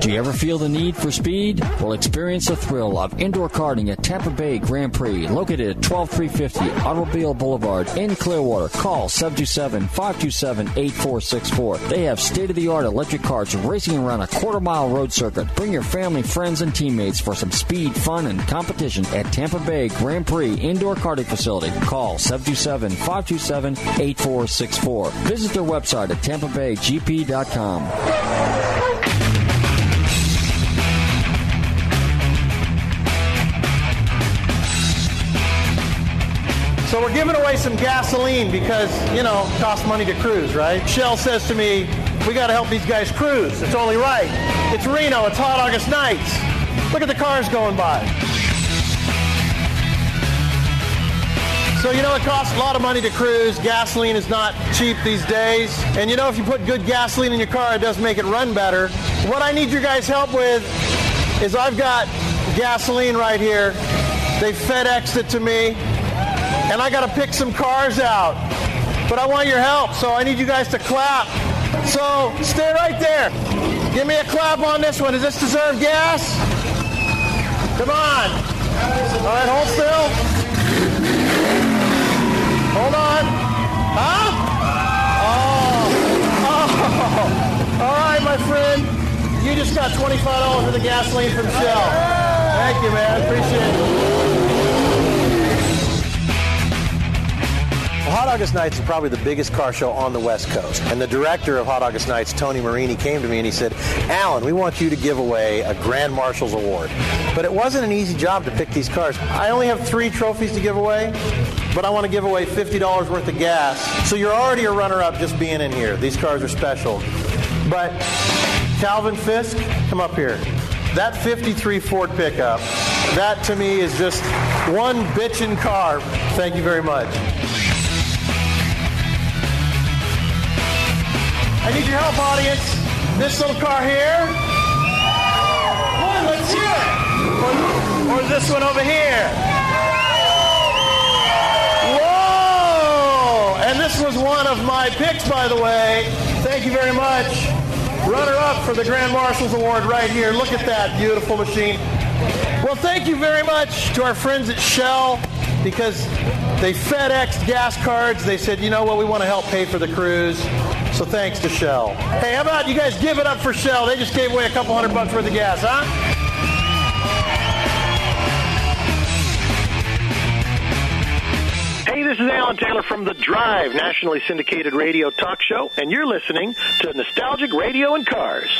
Do you ever feel the need for speed? Well, experience the thrill of indoor karting at Tampa Bay Grand Prix, located at 12350 Automobile Boulevard in Clearwater. Call 727-527-8464. They have state-of-the-art electric carts racing around a quarter-mile road circuit. Bring your family, friends, and teammates for some speed, fun, and competition at Tampa Bay Grand Prix Indoor Karting Facility. Call 727-527-8464. Visit their website at tampabaygp.com. So we're giving away some gasoline because, you know, it costs money to cruise, right? Shell says to me, we got to help these guys cruise. It's only right. It's Reno. It's hot August nights. Look at the cars going by. So, you know, it costs a lot of money to cruise. Gasoline is not cheap these days. And, you know, if you put good gasoline in your car, it does make it run better. What I need your guys' help with is I've got gasoline right here. They FedExed it to me and I got to pick some cars out. But I want your help, so I need you guys to clap. So stay right there. Give me a clap on this one. Does this deserve gas? Come on. All right, hold still. Hold on. Huh? Oh. oh. All right, my friend. You just got $25 for the gasoline from Shell. Thank you, man. Appreciate it. Hot August Nights is probably the biggest car show on the West Coast. And the director of Hot August Nights, Tony Marini, came to me and he said, Alan, we want you to give away a Grand Marshals Award. But it wasn't an easy job to pick these cars. I only have three trophies to give away, but I want to give away $50 worth of gas. So you're already a runner-up just being in here. These cars are special. But Calvin Fisk, come up here. That 53 Ford pickup, that to me is just one bitchin' car. Thank you very much. I need your help, audience. This little car here. One, let's hear it. Or, this one over here. Whoa! And this was one of my picks, by the way. Thank you very much. Runner up for the Grand Marshals Award right here. Look at that beautiful machine. Well, thank you very much to our friends at Shell because they FedExed gas cards. They said, you know what, we want to help pay for the cruise. So thanks to Shell. Hey, how about you guys give it up for Shell? They just gave away a couple hundred bucks worth of gas, huh? Hey, this is Alan Taylor from The Drive, nationally syndicated radio talk show, and you're listening to Nostalgic Radio and Cars.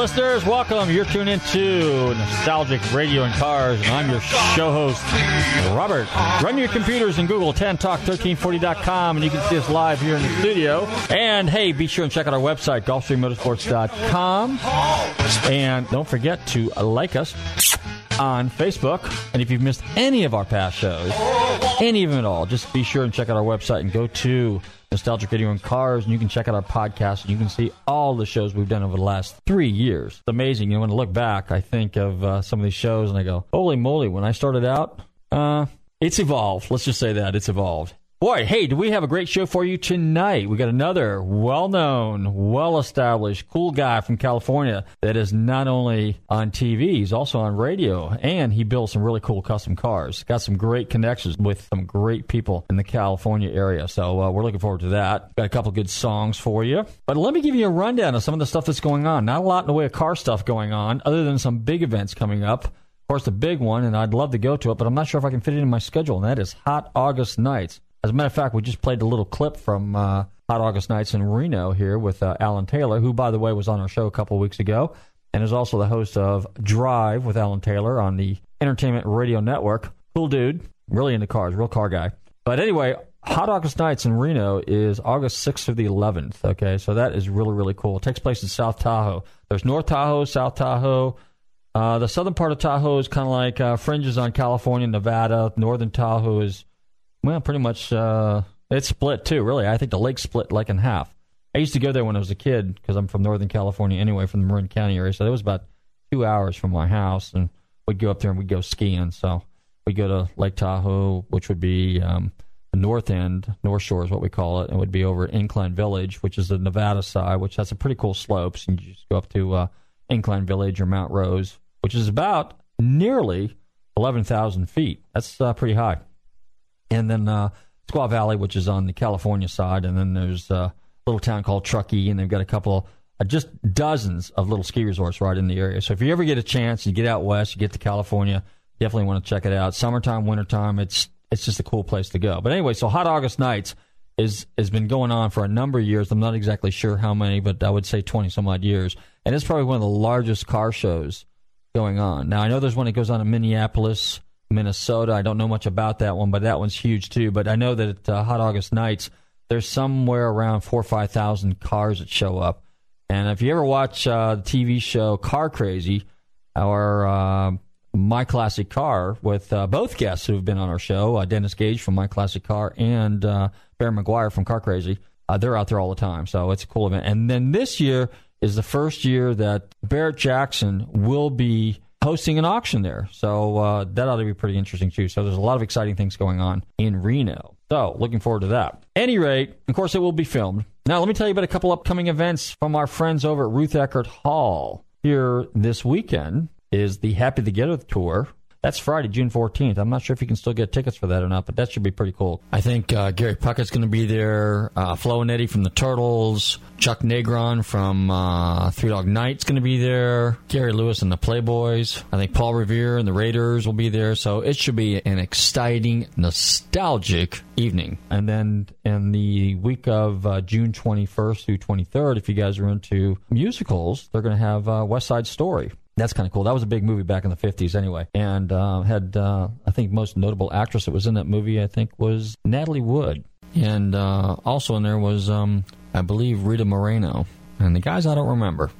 Listeners, welcome. You're tuned into Nostalgic Radio and Cars, and I'm your show host, Robert. Run your computers and Google 10talk1340.com, and you can see us live here in the studio. And hey, be sure and check out our website, GulfstreamMotorsports.com. And don't forget to like us on Facebook. And if you've missed any of our past shows, any of them at all, just be sure and check out our website and go to Nostalgic Radio and Cars, and you can check out our podcast, and you can see all the shows we've done over the last three years. It's amazing. You know, when I look back, I think of uh, some of these shows, and I go, holy moly, when I started out, uh, it's evolved. Let's just say that. It's evolved. Boy, hey, do we have a great show for you tonight? We got another well-known, well-established, cool guy from California that is not only on TV, he's also on radio, and he builds some really cool custom cars. Got some great connections with some great people in the California area, so uh, we're looking forward to that. Got a couple good songs for you, but let me give you a rundown of some of the stuff that's going on. Not a lot in the way of car stuff going on, other than some big events coming up. Of course, the big one, and I'd love to go to it, but I'm not sure if I can fit it in my schedule, and that is Hot August Nights. As a matter of fact, we just played a little clip from uh, Hot August Nights in Reno here with uh, Alan Taylor, who, by the way, was on our show a couple weeks ago. and is also the host of Drive with Alan Taylor on the Entertainment Radio Network. Cool dude, really into cars, real car guy. But anyway, Hot August Nights in Reno is August 6th through the 11th. Okay, so that is really, really cool. It takes place in South Tahoe. There's North Tahoe, South Tahoe. Uh, the southern part of Tahoe is kind of like uh, fringes on California, Nevada. Northern Tahoe is, well, pretty much, uh, it's split too, really. I think the lake split like in half. I used to go there when I was a kid because I'm from Northern California anyway, from the Marin County area. So it was about two hours from my house, and we'd go up there and we'd go skiing. So we'd go to Lake Tahoe, which would be um, the north end, North Shore is what we call it, and would be over at Incline Village, which is the Nevada side, which has a pretty cool slopes. And you just go up to uh, Incline Village or Mount Rose, which is about nearly 11,000 feet. That's uh, pretty high. And then uh, Squaw Valley, which is on the California side, and then there's a little town called Truckee, and they've got a couple, uh, just dozens of little ski resorts right in the area. So if you ever get a chance, you get out west, you get to California, definitely want to check it out. Summertime, wintertime, it's it's just a cool place to go. But anyway, so Hot August Nights is has been going on for a number of years. I'm not exactly sure how many, but I would say 20 some odd years, and it's probably one of the largest car shows going on. Now I know there's one that goes on in Minneapolis. Minnesota. I don't know much about that one, but that one's huge too. But I know that at uh, Hot August Nights, there's somewhere around four or five thousand cars that show up. And if you ever watch uh, the TV show Car Crazy, or uh, My Classic Car, with uh, both guests who have been on our show, uh, Dennis Gage from My Classic Car and uh, Barry Meguiar from Car Crazy, uh, they're out there all the time. So it's a cool event. And then this year is the first year that Barrett Jackson will be hosting an auction there. So uh, that ought to be pretty interesting too. So there's a lot of exciting things going on in Reno. So looking forward to that. Any rate, of course, it will be filmed. Now let me tell you about a couple upcoming events from our friends over at Ruth Eckerd Hall. Here this weekend is the Happy Together tour that's Friday, June 14th. I'm not sure if you can still get tickets for that or not, but that should be pretty cool. I think uh, Gary Puckett's going to be there. Uh, Flo and Eddie from the Turtles. Chuck Negron from uh, Three Dog Night's going to be there. Gary Lewis and the Playboys. I think Paul Revere and the Raiders will be there. So it should be an exciting, nostalgic evening. And then in the week of uh, June 21st through 23rd, if you guys are into musicals, they're going to have uh, West Side Story that's kind of cool. That was a big movie back in the 50s anyway. And uh, had, uh, I think, most notable actress that was in that movie, I think, was Natalie Wood. And uh, also in there was, um, I believe, Rita Moreno. And the guys I don't remember.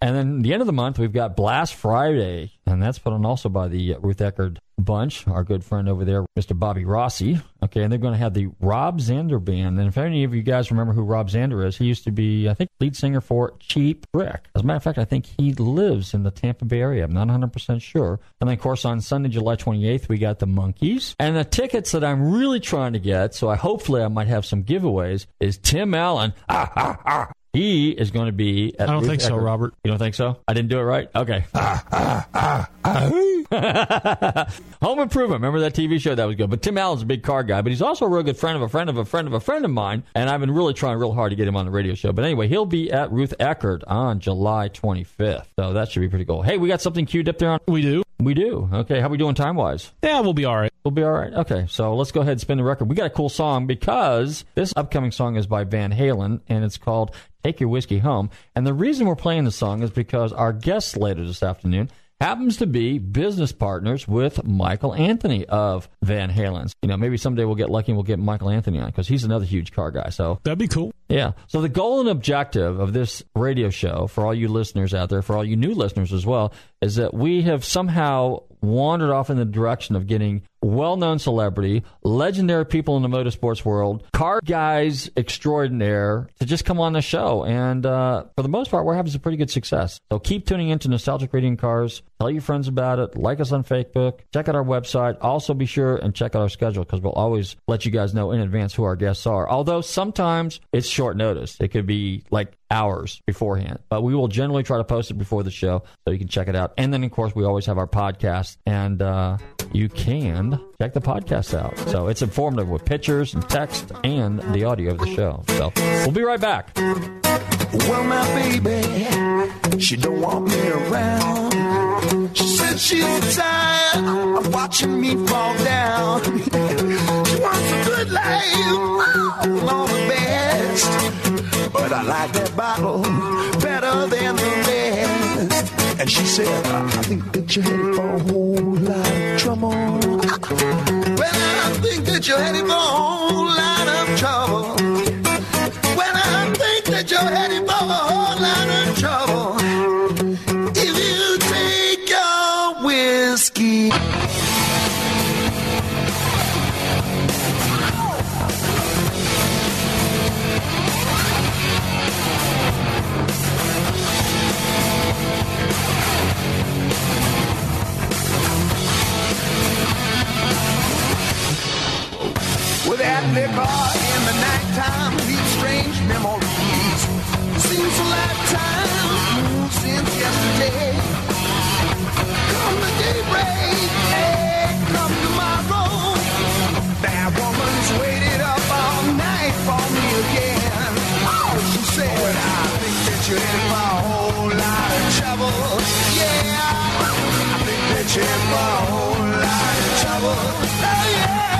And then the end of the month, we've got Blast Friday, and that's put on also by the Ruth Eckerd bunch, our good friend over there, Mr. Bobby Rossi. Okay, and they're going to have the Rob Zander Band. And if any of you guys remember who Rob Zander is, he used to be, I think, lead singer for Cheap Trick. As a matter of fact, I think he lives in the Tampa Bay area. I'm not 100% sure. And then, of course, on Sunday, July 28th, we got the Monkees. And the tickets that I'm really trying to get, so I hopefully I might have some giveaways, is Tim Allen. Ah, ah, ah. He is going to be. I don't Ruth think so, Eckerd. Robert. You don't think so? I didn't do it right. Okay. Ah, ah, ah, Home Improvement. Remember that TV show? That was good. But Tim Allen's a big car guy, but he's also a real good friend of a friend of a friend of a friend of mine. And I've been really trying real hard to get him on the radio show. But anyway, he'll be at Ruth Eckerd on July 25th. So that should be pretty cool. Hey, we got something queued up there on. We do. We do. Okay. How we doing time wise? Yeah, we'll be all right. We'll be all right. Okay, so let's go ahead and spin the record. We got a cool song because this upcoming song is by Van Halen and it's called Take Your Whiskey Home. And the reason we're playing the song is because our guest later this afternoon happens to be business partners with Michael Anthony of Van Halen's. You know, maybe someday we'll get lucky and we'll get Michael Anthony on because he's another huge car guy. So That'd be cool. Yeah. So the goal and objective of this radio show for all you listeners out there, for all you new listeners as well, is that we have somehow wandered off in the direction of getting well-known celebrity, legendary people in the motorsports world, car guys extraordinaire to just come on the show. And uh, for the most part, we're having some pretty good success. So keep tuning into Nostalgic Radio Cars. Tell your friends about it. Like us on Facebook. Check out our website. Also be sure and check out our schedule because we'll always let you guys know in advance who our guests are. Although sometimes it's short notice. It could be like hours beforehand. But we will generally try to post it before the show so you can check it out. And then, of course, we always have our podcast, and uh, you can check the podcast out. So it's informative with pictures and text and the audio of the show. So we'll be right back. Well, my baby, she don't want me around. She said she's tired of watching me fall down. good life, all the best. But I like that bottle better than the rest. And she said, I think that you're headed for a whole lot of trouble. Well, I think that you're headed for a whole lot of trouble. Well, I think that you're headed for That liquor in the nighttime leaves strange memories. Seems a lifetime since yesterday. Come the daybreak, hey, come tomorrow. That woman's waited up all night for me again. Oh, she said, I think that you're in for a whole lot of trouble. Yeah, I think that you're in for a whole lot of trouble. Oh, yeah,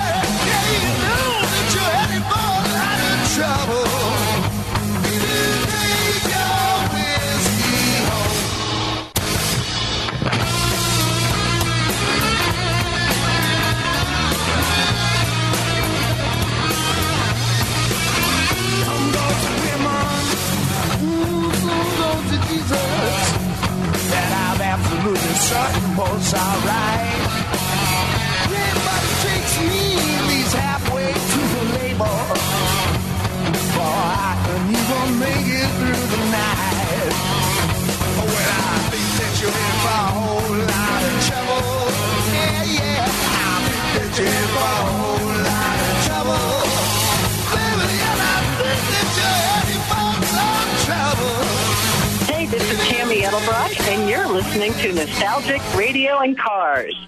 was alright. Everybody takes me, leaves halfway to the label. Before I can even make it through the night. Well, I think that you're in for a whole lot of trouble. Yeah, yeah. I think that you're in for a whole And you're listening to Nostalgic Radio and Cars.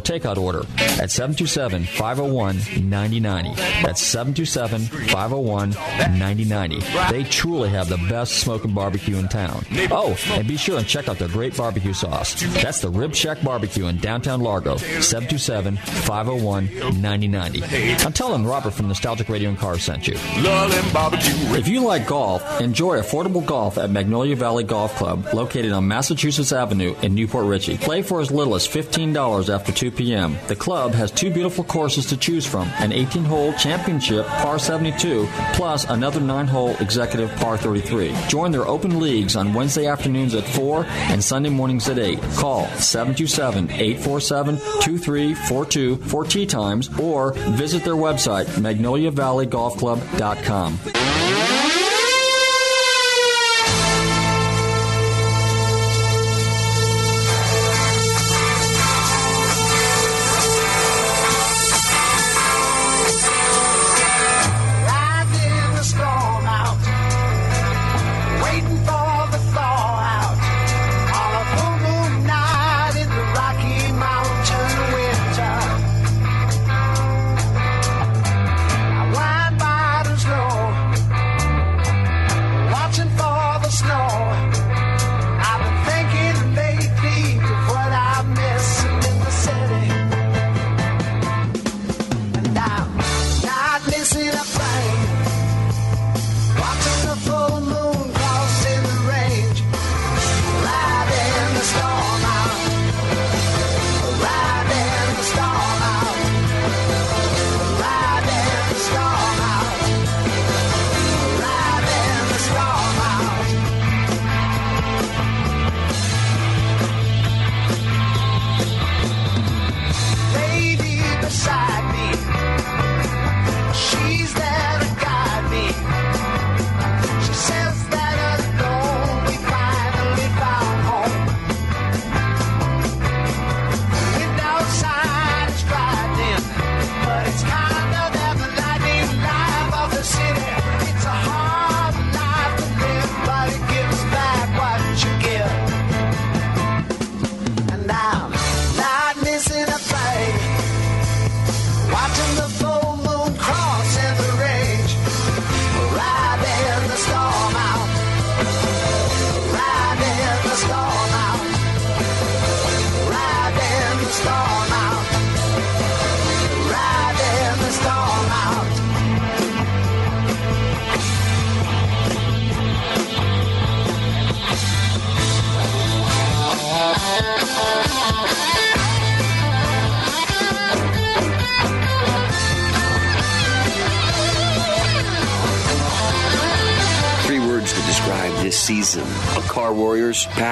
takeout order at 727 501 9090. That's 727 501 9090. They truly have the best smoking barbecue in town. Oh, and be sure and check out their great barbecue sauce. That's the Rib Shack Barbecue in downtown Largo, 727 501 9090. I'm telling Robert from Nostalgic Radio and Cars sent you. If you like golf, enjoy affordable golf at Magnolia Valley Golf Club, located on Massachusetts Avenue in New Port Richey. Play for as little as $15 after 2 p.m. The club has two beautiful courses to choose from an 18 hole championship par 72, plus another 9 hole executive par 33. Join their open leagues on Wednesday afternoons at 4 and Sunday mornings at 8. Call 727 847 2342 for tee times or visit their website, magnoliavalley.golfclub.com.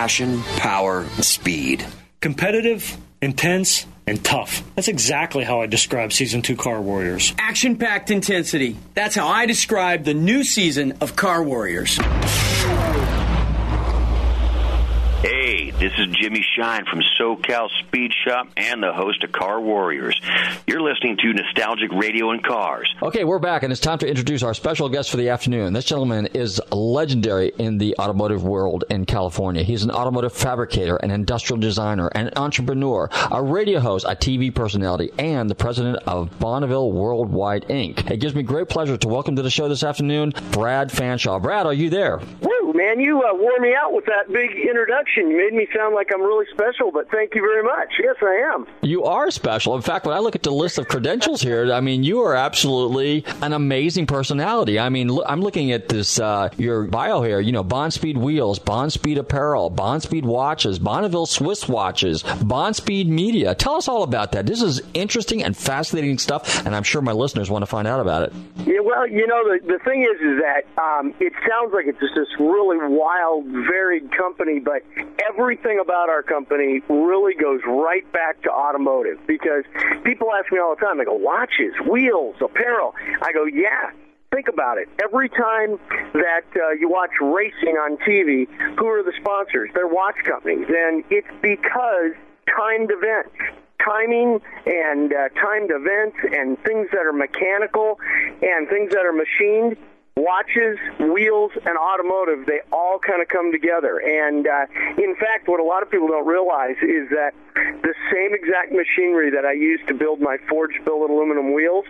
passion, power, and speed. Competitive, intense, and tough. That's exactly how I describe season two Car Warriors. Action packed intensity. That's how I describe the new season of Car Warriors. Hey, this is Jimmy Shine from SoCal Speed Shop and the host of Car Warriors. You're listening to Nostalgic Radio and Cars. Okay, we're back, and it's time to introduce our special guest for the afternoon. This gentleman is legendary in the automotive world in California. He's an automotive fabricator, an industrial designer, an entrepreneur, a radio host, a TV personality, and the president of Bonneville Worldwide Inc. It gives me great pleasure to welcome to the show this afternoon Brad Fanshaw. Brad, are you there? Woo, man, you uh, wore me out with that big introduction. You made me sound like I'm really special, but thank you very much. Yes, I am. You are special. In fact, when I look at the list of credentials here, I mean, you are absolutely an amazing personality. I mean, look, I'm looking at this uh, your bio here. You know, Bonspeed wheels, Bonspeed apparel, Bonspeed watches, Bonneville Swiss watches, Bonspeed media. Tell us all about that. This is interesting and fascinating stuff, and I'm sure my listeners want to find out about it. Yeah, well, you know, the the thing is, is that um, it sounds like it's just this really wild, varied company, but everything about our company really goes right back to automotive because people ask me all the time, they go, watches, wheels, apparel. I go, yeah. Think about it. Every time that uh, you watch racing on TV, who are the sponsors? They're watch companies. And it's because timed events timing and uh, timed events and things that are mechanical and things that are machined watches, wheels, and automotive, they all kind of come together. And uh, in fact, what a lot of people don't realize is that the same exact machinery that I use to build my forged billet aluminum wheels,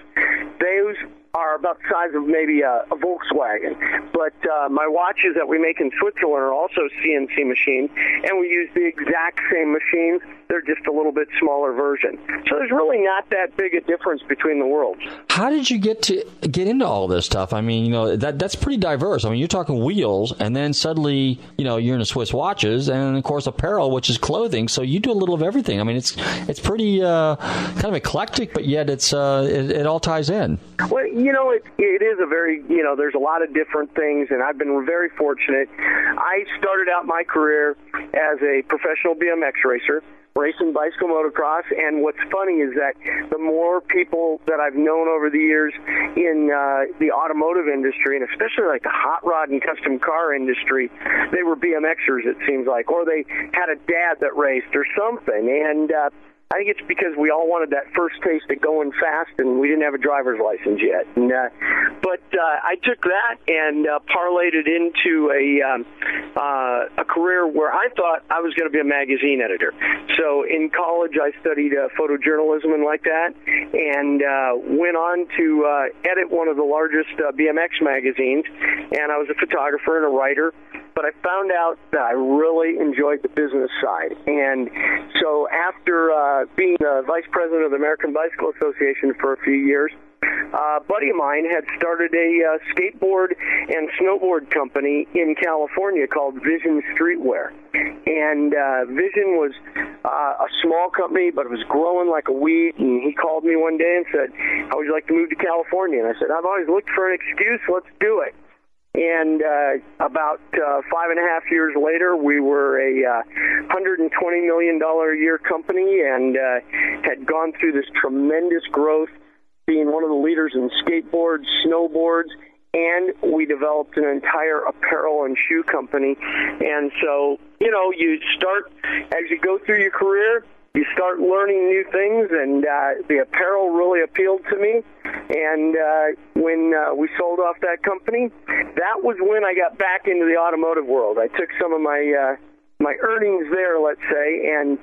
those are about the size of maybe a, a Volkswagen. But uh, my watches that we make in Switzerland are also CNC machined, and we use the exact same machines. They're just a little bit smaller version. So there's really not that big a difference between the worlds. How did you get to get into all this stuff? I mean, you know, that that's pretty diverse. I mean, you're talking wheels, and then suddenly, you know, you're in Swiss watches, and of course apparel, which is clothing. So you do a little of everything. I mean, it's it's pretty uh, kind of eclectic, but yet it's uh, it, it all ties in. Well, you know, it it is a very you know, there's a lot of different things, and I've been very fortunate. I started out my career as a professional BMX racer racing bicycle motocross. And what's funny is that the more people that I've known over the years in uh, the automotive industry, and especially like the hot rod and custom car industry, they were BMXers, it seems like, or they had a dad that raced or something. And uh, I think it's because we all wanted that first taste of going fast, and we didn't have a driver's license yet. And, uh, but uh, I took that and uh, parlayed it into a um, uh, a career where I thought I was going to be a magazine editor. So in college, I studied uh, photojournalism and like that, and uh, went on to uh, edit one of the largest uh, BMX magazines. And I was a photographer and a writer but I found out that I really enjoyed the business side. And so after uh, being the vice president of the American Bicycle Association for a few years, uh, a buddy of mine had started a uh, skateboard and snowboard company in California called Vision Streetwear. And uh, Vision was uh, a small company, but it was growing like a weed. And he called me one day and said, How would you like to move to California? And I said, I've always looked for an excuse. Let's do it. And uh, about uh, five and a half years later, we were a uh, $120 million a year company and uh, had gone through this tremendous growth, being one of the leaders in skateboards, snowboards, and we developed an entire apparel and shoe company. And so, you know, you start as you go through your career, you start learning new things, and uh, the apparel really appealed to me. And uh, when uh, we sold off that company, that was when I got back into the automotive world. I took some of my uh, my earnings there, let's say, and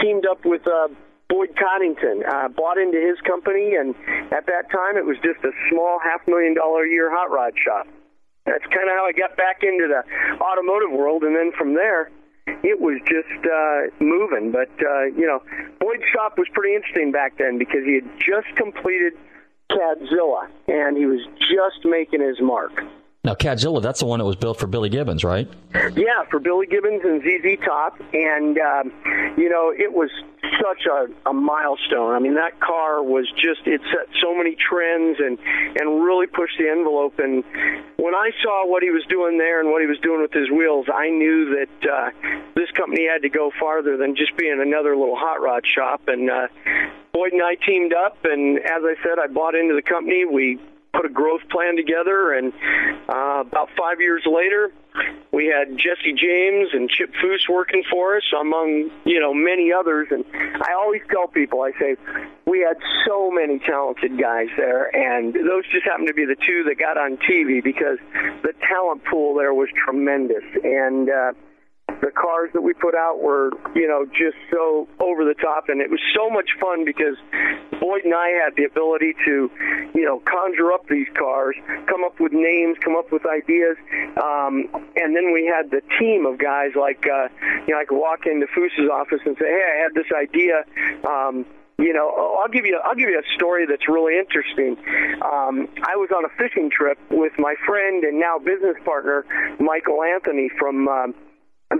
teamed up with uh, Boyd Coddington, uh, bought into his company, and at that time it was just a small half million dollar a year hot rod shop. That's kind of how I got back into the automotive world, and then from there it was just uh, moving. But uh, you know, Boyd's shop was pretty interesting back then because he had just completed Cadzilla and he was just making his mark. Now, Cadzilla, that's the one that was built for Billy Gibbons, right? Yeah, for Billy Gibbons and ZZ Top, and um, you know it was such a, a milestone. I mean, that car was just it set so many trends and and really pushed the envelope. And when I saw what he was doing there and what he was doing with his wheels, I knew that uh, this company had to go farther than just being another little hot rod shop. And uh, Boyd and I teamed up, and as I said, I bought into the company. We put a growth plan together, and uh, about five years later, we had Jesse James and Chip Foose working for us, among you know many others. And I always tell people, I say, we had so many talented guys there, and those just happened to be the two that got on TV because the talent pool there was tremendous. And uh, the cars that we put out were, you know, just so over the top, and it was so much fun because Boyd and I had the ability to, you know, conjure up these cars, come up with names, come up with ideas, um, and then we had the team of guys like, uh, you know, I could walk into Foose's office and say, hey, I had this idea. Um, you know, I'll give you I'll give you a story that's really interesting. Um, I was on a fishing trip with my friend and now business partner Michael Anthony from. Um,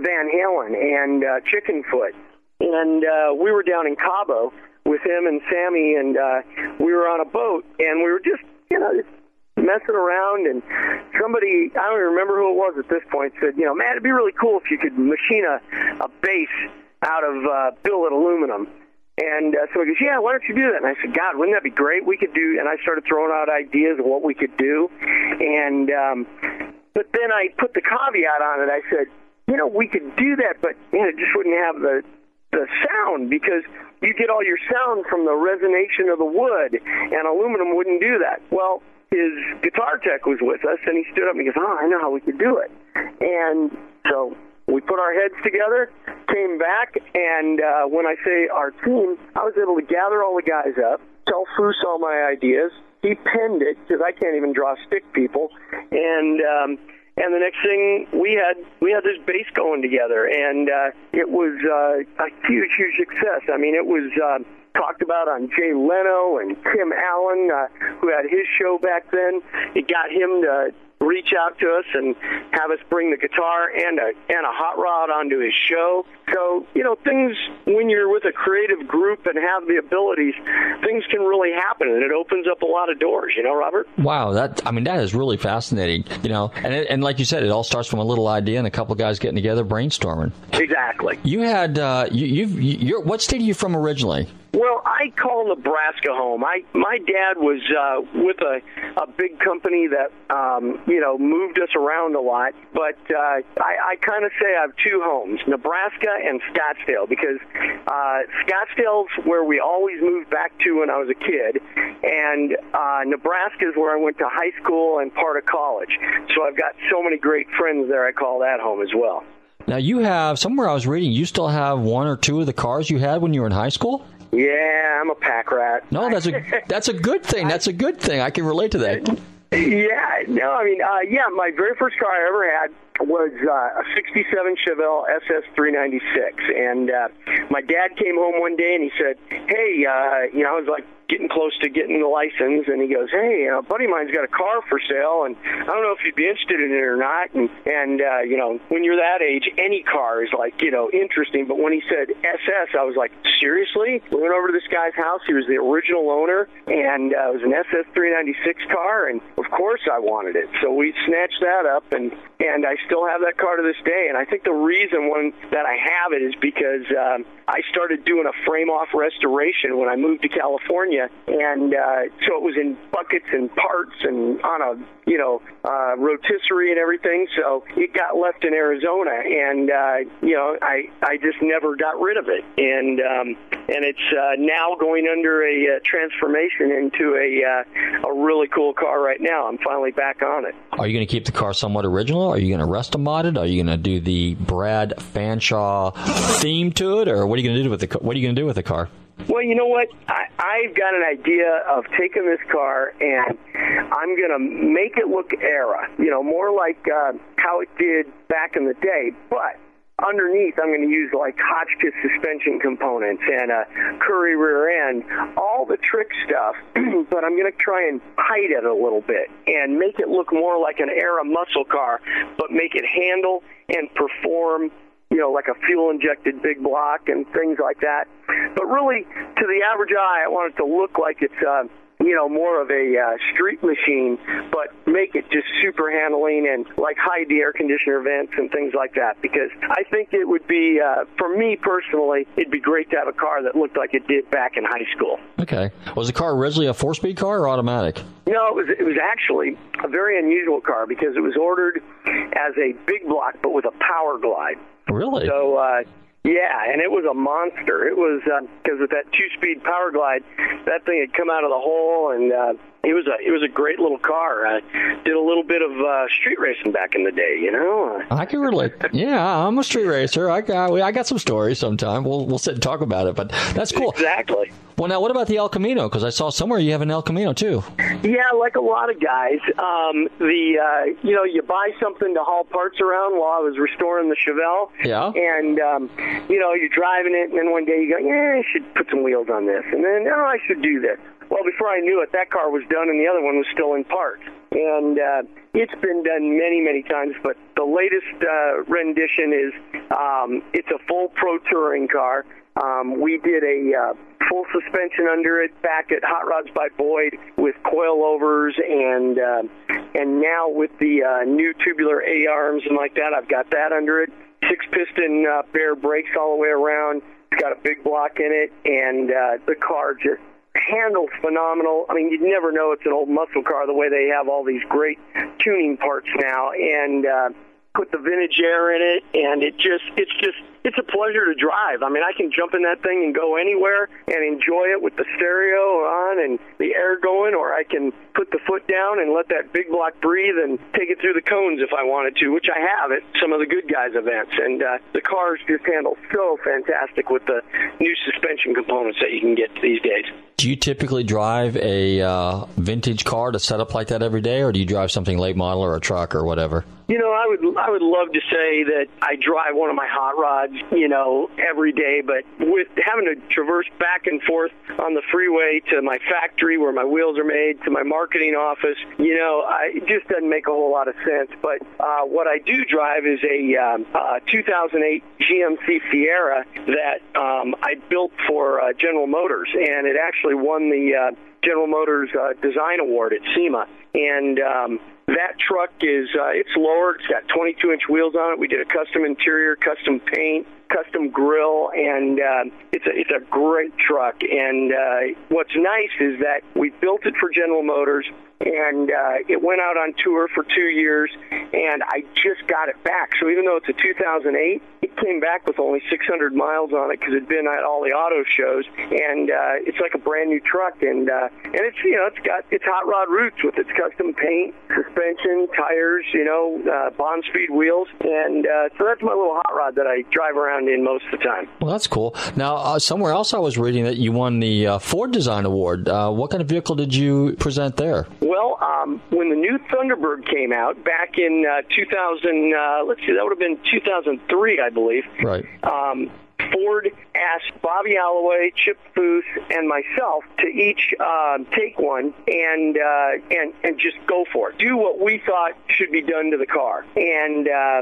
Van Halen and uh, Chickenfoot, and uh, we were down in Cabo with him and Sammy, and uh, we were on a boat, and we were just you know just messing around, and somebody I don't even remember who it was at this point said, you know, man, it'd be really cool if you could machine a, a bass out of uh, billet aluminum. And uh, so he goes, yeah, why don't you do that? And I said, God, wouldn't that be great? We could do, and I started throwing out ideas of what we could do. And, um, but then I put the caveat on it. I said, you know, we could do that, but man, it just wouldn't have the the sound because you get all your sound from the resonation of the wood, and aluminum wouldn't do that. Well, his guitar tech was with us, and he stood up and he goes, "Oh, I know how we could do it." And so we put our heads together, came back, and uh, when I say our team, I was able to gather all the guys up, tell Foose all my ideas. He penned it because I can't even draw stick people, and um, and the next thing we had we had this bass going together and uh it was uh a huge huge success i mean it was uh talked about on Jay Leno and Tim Allen, uh, who had his show back then. It got him to reach out to us and have us bring the guitar and a and a hot rod onto his show. So you know things when you're with a creative group and have the abilities, things can really happen, and it opens up a lot of doors. You know, Robert. Wow, that I mean that is really fascinating. You know, and it, and like you said, it all starts from a little idea and a couple guys getting together brainstorming. Exactly. You had uh, you, you've you're what state are you from originally? Well, I call Nebraska home. I my dad was uh, with a a big company that um, you know moved us around a lot, but uh, I, I kind of say I have two homes: Nebraska and Scottsdale, because uh, Scottsdale's where we always moved back to when I was a kid, and uh, is where I went to high school and part of college. So I've got so many great friends there. I call that home as well. Now you have somewhere I was reading. You still have one or two of the cars you had when you were in high school. Yeah, I'm a pack rat. No, that's a that's a good thing. That's a good thing. I can relate to that. Yeah, no, I mean, uh, yeah, my very first car I ever had was uh, a 67 Chevelle SS 396. And uh, my dad came home one day and he said, hey, uh, you know, I was like, getting close to getting the license, and he goes, "Hey, you know, a buddy of mine's got a car for sale, and I don't know if you'd be interested in it or not." And and uh, you know, when you're that age, any car is like you know interesting. But when he said SS, I was like, "Seriously?" We went over to this guy's house. He was the original owner, and uh, it was an SS 396 car, and of course I wanted it. So we snatched that up, and and I still have that car to this day. And I think the reason one that I have it is because um, I started doing a frame off restoration when I moved to California, and uh, so it was in buckets and parts and on a you know uh, rotisserie and everything. So it got left in Arizona, and uh, you know I I just never got rid of it, and um, and it's uh, now going under a uh, transformation into a uh, a really cool car right now. I'm finally back on it. Are you going to keep the car somewhat original? Are you going to restomod it? Are you going to do the Brad Fanshaw theme to it, or what are you going to do with the what are you going to do with the car? Well, you know what? I, I've got an idea of taking this car and I'm going to make it look era, you know, more like uh, how it did back in the day. But underneath, I'm going to use like Hotchkis suspension components and a Currie rear end, all the trick stuff. but I'm going to try and hide it a little bit and make it look more like an era muscle car, but make it handle and perform you know, like a fuel injected big block and things like that. But really, to the average eye, I want it to look like it's, uh, you know, more of a uh, street machine, but make it just super handling and like hide the air conditioner vents and things like that. Because I think it would be, uh, for me personally, it'd be great to have a car that looked like it did back in high school. Okay. Was the car originally a four speed car or automatic? No, it was it was actually a very unusual car because it was ordered as a big block but with a power glide. Really? So uh, yeah, and it was a monster. It was because uh, with that two-speed power glide, that thing had come out of the hole, and uh, it was a it was a great little car. I did a little bit of uh, street racing back in the day, you know. I can relate. yeah, I'm a street racer. I got I got some stories. Sometime we'll we'll sit and talk about it. But that's cool. Exactly. Well, now what about the El Camino? Because I saw somewhere you have an El Camino too. Yeah, like a lot of guys, um, the uh, you know you buy something to haul parts around while I was restoring the Chevelle. Yeah. And um, you know you're driving it, and then one day you go, yeah, I should put some wheels on this, and then oh, I should do this. Well, before I knew it, that car was done, and the other one was still in parts. And uh, it's been done many, many times, but the latest uh, rendition is um, it's a full pro touring car. Um, we did a uh, full suspension under it back at Hot Rods by Boyd with coilovers and uh, and now with the uh, new tubular A arms and like that, I've got that under it. Six piston uh, Baer brakes all the way around. It's got a big block in it, and uh, the car just handles phenomenal. I mean, you'd never know it's an old muscle car the way they have all these great tuning parts now, and uh, put the vintage air in it, and it just it's just it's a pleasure to drive. I mean, I can jump in that thing and go anywhere and enjoy it with the stereo on and the air going, or I can put the foot down and let that big block breathe and take it through the cones if I wanted to, which I have at some of the good guys events. And uh, the cars just handle so fantastic with the new suspension components that you can get these days. Do you typically drive a uh, vintage car to set up like that every day, or do you drive something late model or a truck or whatever? You know, I would I would love to say that I drive one of my hot rods, you know, every day, but with having to traverse back and forth on the freeway to my factory where my wheels are made to my marketing office, you know, I, it just doesn't make a whole lot of sense. But uh, what I do drive is a um, uh, 2008 GMC Sierra that um, I built for uh, General Motors, and it actually won the uh, General Motors uh, Design Award at SEMA. And um, that truck is uh, it's lower. It's got 22 inch wheels on it. We did a custom interior, custom paint, custom grill, and uh, it's a it's a great truck. And uh, what's nice is that we built it for General Motors and uh, it went out on tour for two years, and I just got it back. So even though it's a 2008, it came back with only 600 miles on it because it'd been at all the auto shows, and uh, it's like a brand new truck, and uh, and it's you know it's got its hot rod roots with its custom paint, suspension, tires, you know, uh, Bonspeed wheels, and uh, so that's my little hot rod that I drive around in most of the time. Well, that's cool. Now, uh, somewhere else I was reading that you won the uh, Ford Design Award. Uh, what kind of vehicle did you present there? Well, um, when the new Thunderbird came out back in uh, 2000, uh, let's see, that would have been 2003, I believe. Right. Um, Ford asked Bobby Alloway, Chip Foose, and myself to each uh, take one and uh, and and just go for it. Do what we thought should be done to the car, and uh,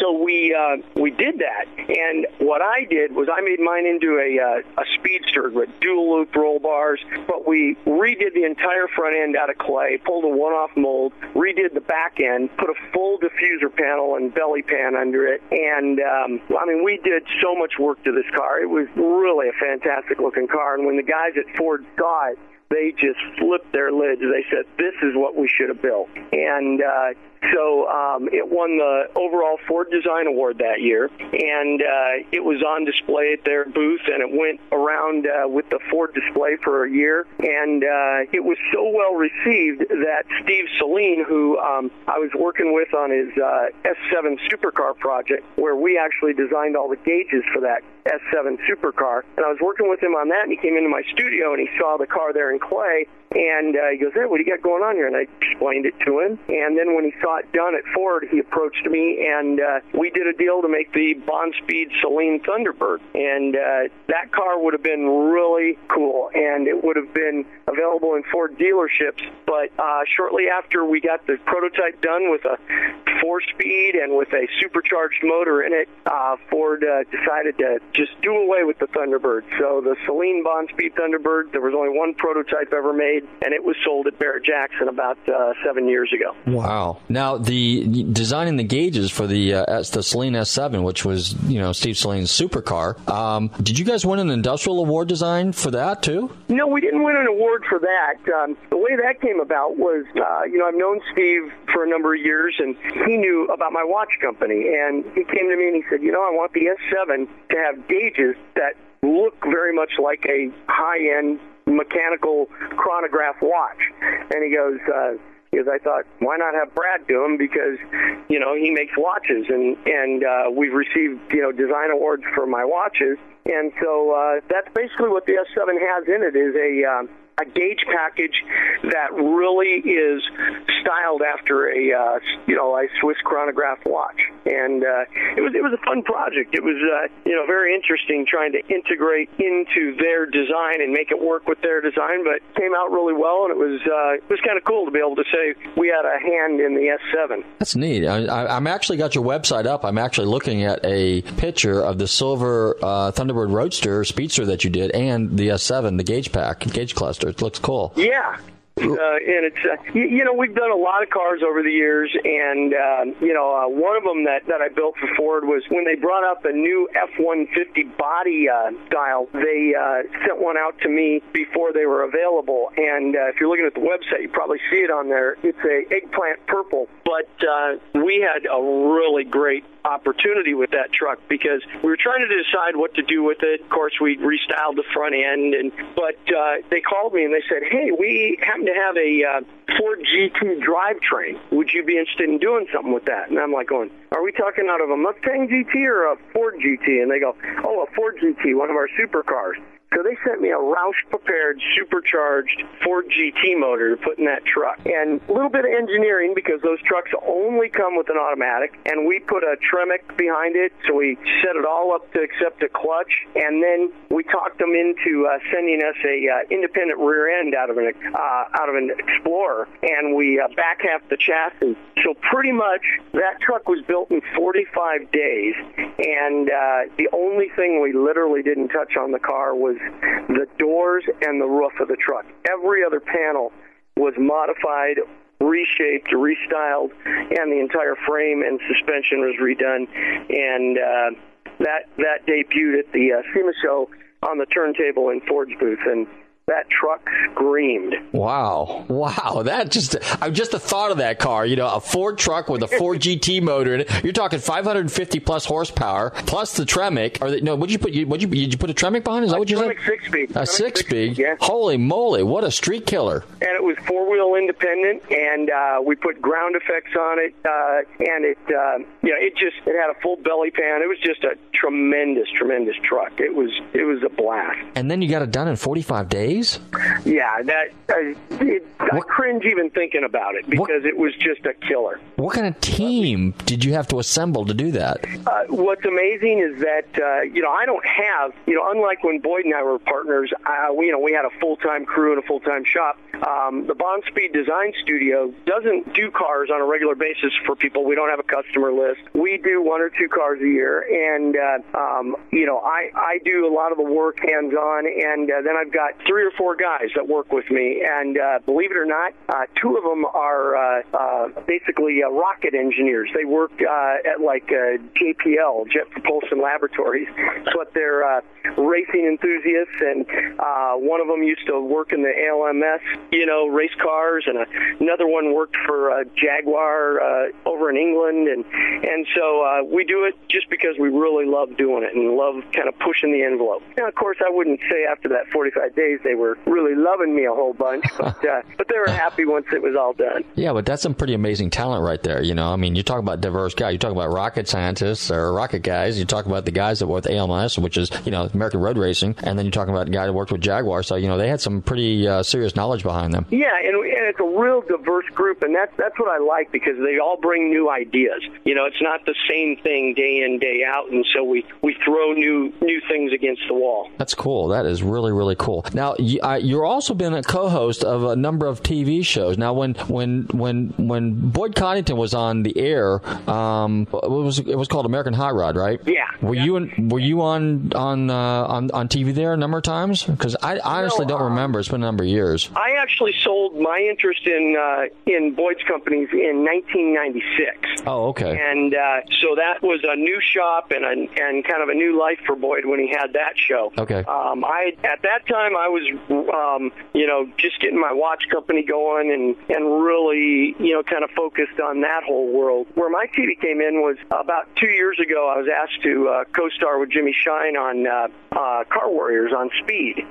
so we uh, we did that. And what I did was I made mine into a uh, a speedster with dual loop roll bars, but we redid the entire front end out of clay, pulled a one off mold, redid the back end, put a full diffuser panel and belly pan under it, and um, I mean we did so much work to this car. It was really a fantastic looking car, and when the guys at Ford saw it, they just flipped their lids. They said, "This is what we should have built." And uh, so um, it won the overall Ford Design Award that year, and uh, it was on display at their booth, and it went around uh, with the Ford display for a year, and uh, it was so well received that Steve Saleen, who um, I was working with on his uh, S7 supercar project, where we actually designed all the gauges for that S7 supercar, and I was working with him on that, and he came into my studio and he saw the car there in clay, and uh, he goes, "Hey, what do you got going on here?" And I explained it to him, and then when he saw it done at Ford, he approached me and uh, we did a deal to make the Bonspeed Saleen Thunderbird. And uh, that car would have been really cool and it would have been available in Ford dealerships. But uh, shortly after we got the prototype done with a four speed and with a supercharged motor in it, uh, Ford uh, decided to just do away with the Thunderbird. So the Saleen Bonspeed Thunderbird, there was only one prototype ever made, and it was sold at Barrett Jackson about uh, seven years ago. Wow! Now the designing the gauges for the uh, S, the Saleen S7, which was you know Steve Saleen's supercar. Um, did you guys win an industrial award design for that too? No, we didn't win an award for that. Um, the way that came about was, uh, you know, I've known Steve for a number of years, and he knew about my watch company, and he came to me and he said, you know, I want the S7 to have gauges that look very much like a high-end mechanical chronograph watch. And he goes, uh, because I thought, why not have Brad do them? Because you know he makes watches, and and uh, we've received you know design awards for my watches, and so uh, that's basically what the S7 has in it is a um, a gauge package that really is styled after a uh, you know a Swiss chronograph watch, and uh, it was it was a fun project. It was uh, you know very interesting trying to integrate into their design and make it work with their design, but it came out really well, and it was uh, it was kind of cool to be able to say we had a hand in the S7. That's neat. I, I'm actually got your website up. I'm actually looking at a picture of the silver uh, Thunderbird Roadster Speedster that you did, and the S7, the gauge pack, gauge cluster. It looks cool. Yeah, uh, and it's uh, you, you know we've done a lot of cars over the years, and uh, you know uh, one of them that that I built for Ford was when they brought out the new F150 body uh, style. They uh, sent one out to me before they were available, and uh, if you're looking at the website, you probably see it on there. It's a eggplant purple, but uh, we had a really great opportunity with that truck because we were trying to decide what to do with it. Of course, we restyled the front end, and but uh, they called me and they said, "Hey, we happen to have a uh, Ford GT drivetrain. Would you be interested in doing something with that?" And I'm like, "Going, are we talking out of a Mustang GT or a Ford GT?" And they go, "Oh, a Ford GT, one of our supercars." So they sent me a Roush prepared supercharged Ford GT motor to put in that truck. And a little bit of engineering because those trucks only come with an automatic. And we put a Tremec behind it. So we set it all up to accept a clutch. And then we talked them into uh, sending us a uh, independent rear end out of an uh, out of an Explorer. And we uh, back half the chassis. So pretty much that truck was built in 45 days. And uh, the only thing we literally didn't touch on the car was the doors and the roof of the truck. Every other panel was modified, reshaped, restyled, and the entire frame and suspension was redone. And uh, that that debuted at the uh, SEMA show on the turntable in Ford's booth, and that truck screamed. Wow, wow! That just I'm just the thought of that car. You know, a Ford truck with a Ford GT motor in it. You're talking 550 plus horsepower plus the Tremec. Or the, no, would you put? Would you did you put a Tremec behind? Is that what you said? Six speed. A six speed. Yeah. Holy moly! What a street killer. And it was four wheel independent, and uh, we put ground effects on it, uh, and it, uh, you know, it just it had a full belly pan. It was just a tremendous, tremendous truck. It was it was a blast. And then you got it done in 45 days. Yeah, that uh, it, I cringe even thinking about it because it was just a killer. What kind of team did you have to assemble to do that? Uh, what's amazing is that uh, you know I don't have you know unlike when Boyd and I were partners, uh, we, you know we had a full time crew and a full time shop. Um, the Bonspeed Design Studio doesn't do cars on a regular basis for people. We don't have a customer list. We do one or two cars a year, and uh, um, you know I I do a lot of the work hands on, and uh, then I've got three or four guys that work with me, and uh, believe it or not, uh, two of them are uh, uh, basically uh, rocket engineers. They work uh, at like JPL, Jet Propulsion Laboratories, but they're racing enthusiasts, and one of them used to work in the ALMS, you know, race cars, and another one worked for Jaguar over in England, and and so we do it just because we really love doing it and love kind of pushing the envelope. Now, of course, I wouldn't say after that 45 days they were really loving me a whole bunch, but uh, but they were happy once it was all done. Yeah, but that's some pretty amazing talent right there. You know, I mean, you talk about diverse guys. You talk about rocket scientists or rocket guys. You talk about the guys that work with ALMS, which is you know American Road Racing, and then you talk about the guy that worked with Jaguar. So you know they had some pretty uh, serious knowledge behind them. Yeah, and, and it's a real diverse group, and that's that's what I like because they all bring new ideas. You know, it's not the same thing day in day out, and so we we throw new new things against the wall. That's cool. That is really really cool. Now you, you're also been a co-host of a number of TV shows. Now when when when when Boyd Coddington was on the air, um, it was it was called American Hot Rod, right? Yeah. Were you in, were you on on uh, on on TV there a number of times? Because I honestly No, don't um, remember. It's been a number of years. I actually sold my interest in uh, in Boyd's companies in 1996. Oh, okay. And uh, so that was a new shop and a, and kind of a new life for Boyd when he had that show. Okay. Um, I at that time I was um, you know just getting my watch company going and and really you know kind of focused on that whole world. Where my TV came in was about two years ago. I was asked to uh, co-star with Jimmy Shine on uh, uh, Car Warriors on Speed,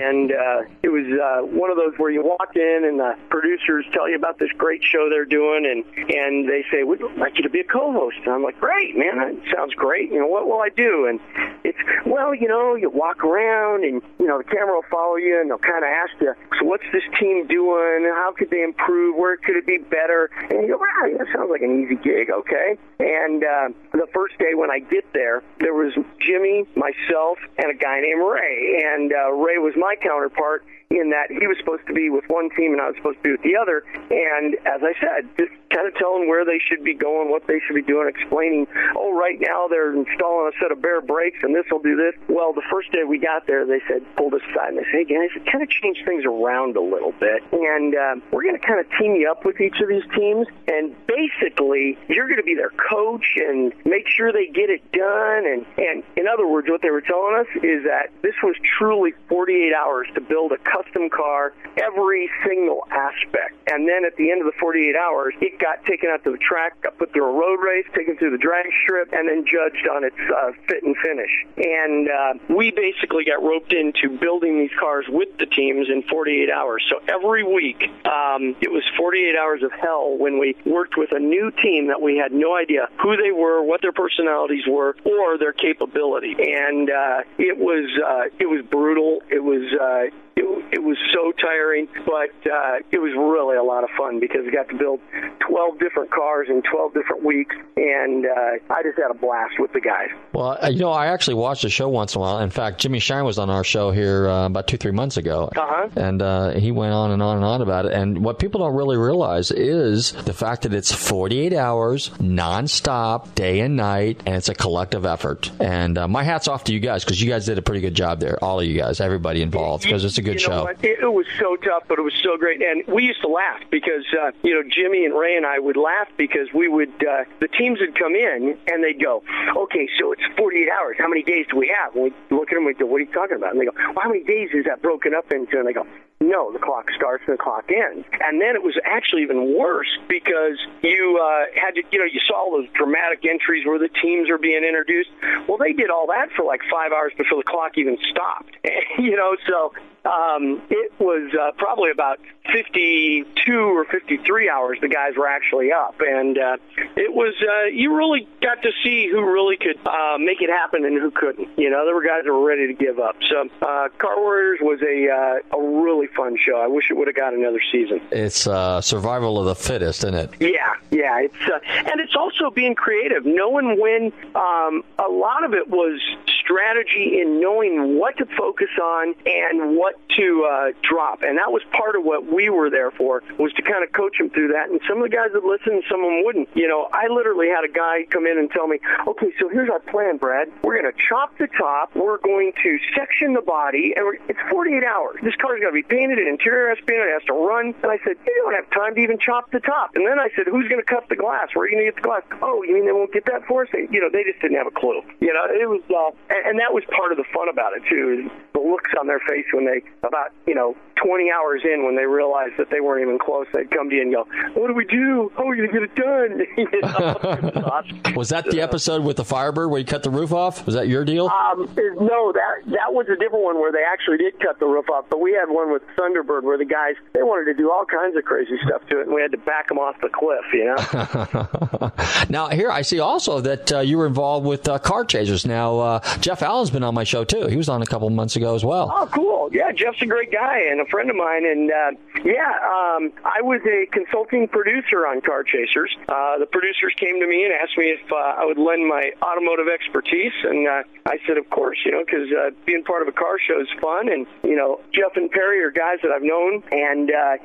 and uh, it was uh, one of those where you walk in and the producers tell you about this great show they're doing, and and they say we'd like you to be a co-host. And I'm like, great, man, that sounds great. You know, what will I do? And it's well, you know, you walk around and you know the camera will follow you, and they'll kind of ask you, so what's this team doing? How could they improve? Where could it be better? And you go, wow, that sounds like an easy gig, okay? And uh, the first day when I get there, there was Jimmy, myself, and a guy named Ray, and uh, Ray was my counterpart in that he was supposed to be with one team and I was supposed to be with the other. And as I said, just kind of telling where they should be going, what they should be doing, explaining, oh, right now they're installing a set of Baer brakes and this will do this. Well, the first day we got there, they said, pulled us aside and they said, hey, guys, kind of change things around a little bit. And uh, we're going to kind of team you up with each of these teams. And basically, you're going to be their coach and make sure they get it done. And, and in other words, what they were telling us is that this was truly 48 hours to build a custom car, every single aspect. And then at the end of the 48 hours, it got taken out to the track, got put through a road race, taken through the drag strip, and then judged on its uh, fit and finish. And uh, we basically got roped into building these cars with the teams in 48 hours. So every week, um, it was 48 hours of hell when we worked with a new team that we had no idea who they were, what their personalities were, or their capability. And uh, it was uh, it was brutal. It was uh, it, it was so tiring, but uh, it was really a lot of fun because we got to build 12 different cars in 12 different weeks, and uh, I just had a blast with the guys. Well, uh, you know, I actually watched the show once in a while. In fact, Jimmy Shine was on our show here uh, about two, three months ago, Uh-huh. and uh, he went on and on and on about it. And what people don't really realize is the fact that it's 48 hours, nonstop, day and night, and it's a collective effort. And uh, my hat's off to you guys because you guys did a pretty good job there, all of you guys, everybody involved, because it's a good you know show. It, it was so tough, but it was so great. And we used to laugh because, uh, you know, Jimmy and Ray and I would laugh because we would, uh, the teams would come in and they'd go, okay, so it's 48 hours. How many days do we have? And we look at them and we go, what are you talking about? And they go, well, how many days is that broken up into? And they go, no, the clock starts and the clock ends. And then it was actually even worse because you uh, had to, you know, you saw all those dramatic entries where the teams are being introduced. Well, they did all that for like five hours before the clock even stopped. you know, so um, it was uh, probably about 52 or 53 hours the guys were actually up. And uh, it was, uh, you really got to see who really could uh, make it happen and who couldn't. You know, there were guys that were ready to give up. So uh, Car Warriors was a, uh, a really fun show. I wish it would have got another season. It's uh, survival of the fittest, isn't it? Yeah, yeah, it's uh, and it's also being creative, knowing when. Um, a lot of it was strategy in knowing what to focus on and what to uh, drop, and that was part of what we were there for was to kind of coach them through that. And some of the guys would listen, some of them wouldn't. You know, I literally had a guy come in and tell me, "Okay, so here's our plan, Brad. We're going to chop the top. We're going to section the body, and it's 48 hours. This car's got to be painted, an interior has to be painted, it has to run." And I said, "You don't have time to even chop the top." And then I said, "Who's going to cut the glass? Where are you going to get the glass?" Oh, you mean they won't get that for us? They, you know, they just didn't have a clue. You know, it was, uh, and, and that was part of the fun about it too. Is the looks on their face when they, about you know, 20 hours in when they realized that they weren't even close, they'd come to you and go, "What do we do? How are we going to get it done?" You know? awesome. Was that the episode with the Firebird where you cut the roof off? Was that your deal? Um, no, that that was a different one where they actually did cut the roof off. But we had one with Thunderbird where the guys they wanted to do all kinds of crazy stuff to it, and we had to back them off the cliff. You know. now here I see also that uh, you were involved with uh, car chasers. Now uh, Jeff Allen's been on my show too. He was on a couple months ago as well. Oh, cool. Yeah, Jeff's a great guy and a friend of mine. And uh, yeah, um, I was a consulting producer on Car Chasers. Uh, the producers came to me and asked me if uh, I would lend my automotive expertise, and uh, I said, of course, you know, because uh, being part of a car show is fun. And you know, Jeff and Perry are guys that I've known, and uh,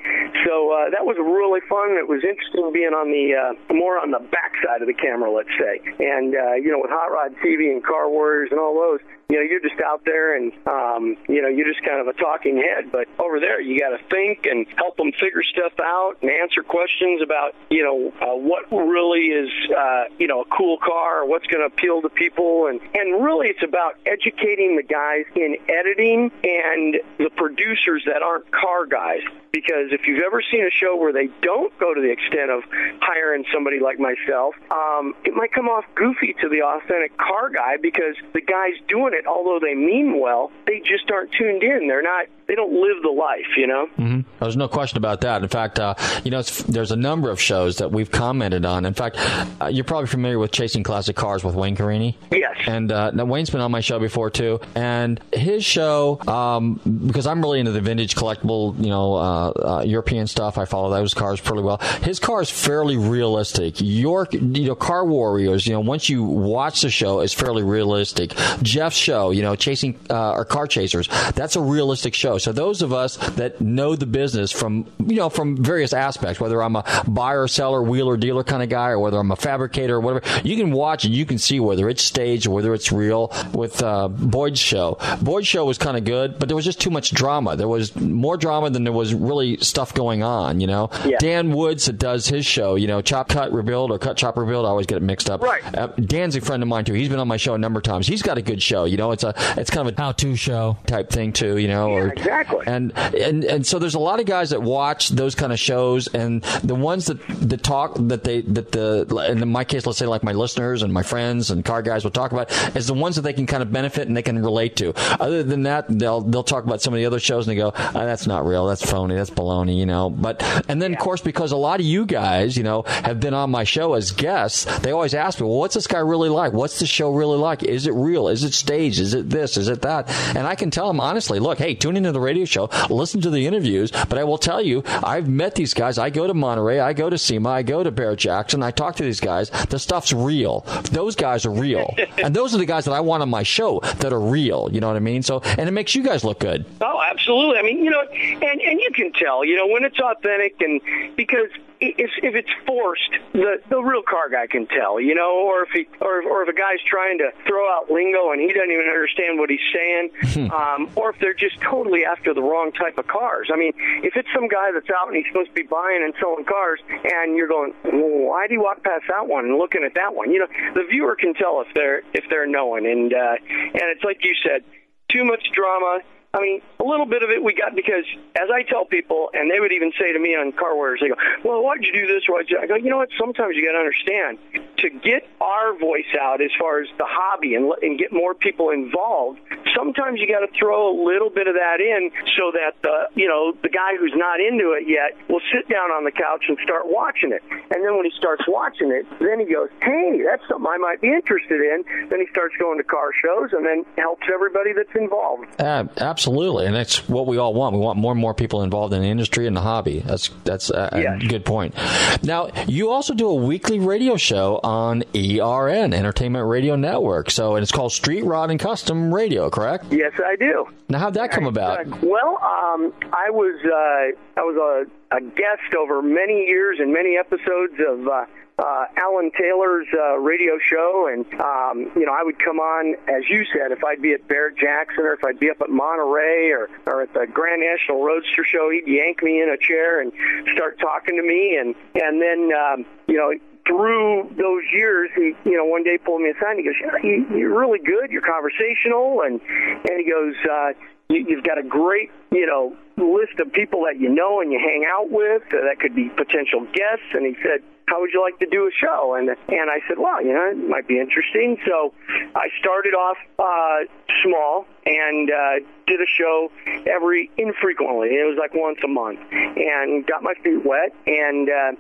so uh, that was really fun. It was interesting being on the uh, more on the back side of the camera, let's say. And uh, you know, with Hot Rod TV and Car Warriors and all those, you know, you're just out there and, um, you know, you're just kind of a talking head. But over there, you got to think and help them figure stuff out and answer questions about, you know, uh, what really is, uh, you know, a cool car or what's going to appeal to people. And, and really, it's about educating the guys in editing and the producers that aren't car guys. Because if you've ever seen a show where they don't go to the extent of hiring somebody like myself, um, it might come off goofy to the authentic car guy because the guys doing it, although they mean well, they just aren't tuned in. They're not. They don't live the life, you know. Mm-hmm. There's no question about that. In fact, uh, you know, there's a number of shows that we've commented on. In fact, uh, you're probably familiar with Chasing Classic Cars with Wayne Carini. Yes. And uh, now Wayne's been on my show before too, and his show, um, because I'm really into the vintage collectible, you know, uh, uh, European stuff. I follow those cars pretty well. His car is fairly realistic. Your, you know, Car Warriors, you know, once you watch the show, is fairly realistic. Jeff's show, you know, Chasing uh, or Car Chasers, that's a realistic show. So those of us that know the business from, you know, from various aspects, whether I'm a buyer, seller, wheeler, dealer kind of guy, or whether I'm a fabricator or whatever, you can watch and you can see whether it's staged or whether it's real. With uh, Boyd's show, Boyd's show was kind of good, but there was just too much drama. There was more drama than there was really stuff going on. You know, yeah. Dan Woods that does his show, you know, Chop Cut Rebuild or Cut Chop Rebuild. I always get it mixed up. Right. Uh, Dan's a friend of mine too. He's been on my show a number of times. He's got a good show. You know, it's a it's kind of a how-to show type thing too. You know, yeah, or exactly. And and and so there's a lot of guys that watch those kind of shows, and the ones that that talk that they that the and in my case, let's say like my listeners and my friends and car guys will talk about is the ones that they can kind of benefit and they can relate to. Other than that, they'll they'll talk about some of the other shows and they go, oh, that's not real, that's phony, that's baloney, you know. But and then of course because a lot of you guys, you know, have been on my show as guests, they always ask me, well, what's this guy really like? What's the show really like? Is it real? Is it staged? Is it this? Is it that? And I can tell them honestly, look, hey, tune into the radio show, listen to the interviews, but I will tell you, I've met these guys. I go to Monterey, I go to SEMA, I go to Barrett Jackson, I talk to these guys. The stuff's real. Those guys are real. and those are the guys that I want on my show that are real. You know what I mean? So, and it makes you guys look good. Oh, absolutely. I mean, you know, and and you can tell, you know, when it's authentic, and because if if it's forced, the the real car guy can tell, you know, or if he or or if a guy's trying to throw out lingo and he doesn't even understand what he's saying, um, or if they're just totally after the wrong type of cars. I mean, if it's some guy that's out and he's supposed to be buying and selling cars, and you're going, well, why do you walk past that one and looking at that one? You know, the viewer can tell if they're if they're knowing, and uh, and it's like you said, too much drama. I mean, a little bit of it we got because, as I tell people, and they would even say to me on Car Warriors, they go, "Well, why'd you do this? Why'd you?" I go, "You know what? Sometimes you got to understand to get our voice out as far as the hobby and and get more people involved. Sometimes you got to throw a little bit of that in so that the you know the guy who's not into it yet will sit down on the couch and start watching it. And then when he starts watching it, then he goes, "Hey, that's something I might be interested in." Then he starts going to car shows and then helps everybody that's involved. Uh, absolutely, and that's what we all want. We want more and more people involved in the industry and the hobby. That's that's a, a good point. Now, you also do a weekly radio show on ERN Entertainment Radio Network. So, and it's called Street Rod and Custom Radio, correct? Yes, I do. Now, how'd that come about? Well, um, I was uh, I was a, a guest over many years and many episodes of uh, uh, Alan Taylor's uh, radio show, and um, you know I would come on as you said if I'd be at Barrett Jackson or if I'd be up at Monterey or or at the Grand National Roadster Show, he'd yank me in a chair and start talking to me, and and then um, you know through those years, he, you know, one day pulled me aside and he goes, know, you, you're really good. You're conversational. And, and he goes, uh, you, you've got a great, you know, list of people that you know and you hang out with. Uh, that could be potential guests. And he said, how would you like to do a show? And and I said, well, you know, it might be interesting. So I started off uh, small and uh, did a show every infrequently. It was like once a month, and got my feet wet. And uh,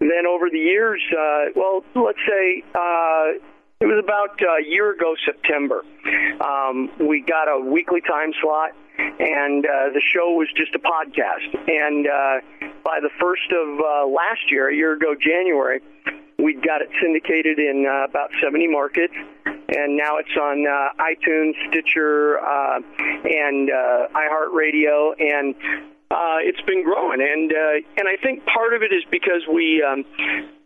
then over the years, uh, well, let's say. Uh, it was about a year ago, September. Um, we got a weekly time slot, and uh, the show was just a podcast. And uh, by the first of uh, last year, a year ago, January, we'd got it syndicated in uh, about 70 markets, and now it's on uh, iTunes, Stitcher, uh, and uh, iHeartRadio, and uh, it's been growing. And uh, and I think part of it is because we um,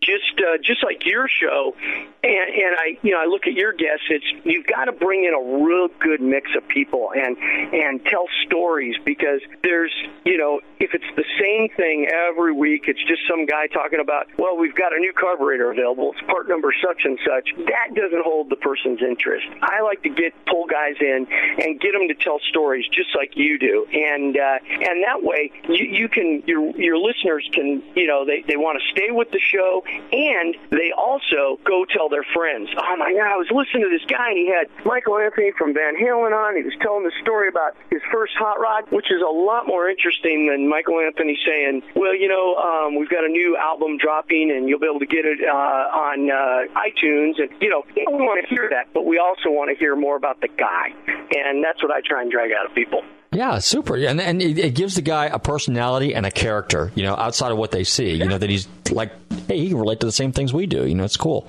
just uh, just like your show, and, and I you know I look at your guests. It's you've got to bring in a real good mix of people and and tell stories because there's you know if it's the same thing every week, it's just some guy talking about well we've got a new carburetor available. It's part number such and such. That doesn't hold the person's interest. I like to get pull guys in and get them to tell stories just like you do, and uh, and that way you, you can your your listeners can you know they they want to stay with the show and they also go tell their friends, oh my God, I was listening to this guy and he had Michael Anthony from Van Halen on. He was telling the story about his first hot rod, which is a lot more interesting than Michael Anthony saying, well, you know, um, we've got a new album dropping and you'll be able to get it uh, on uh, iTunes. And, you know, we want to hear that, but we also want to hear more about the guy. And that's what I try and drag out of people. Yeah, super. And and it, it, gives the guy a personality and a character, you know, outside of what they see. You know that he's like, hey, he can relate to the same things we do. You know, it's cool.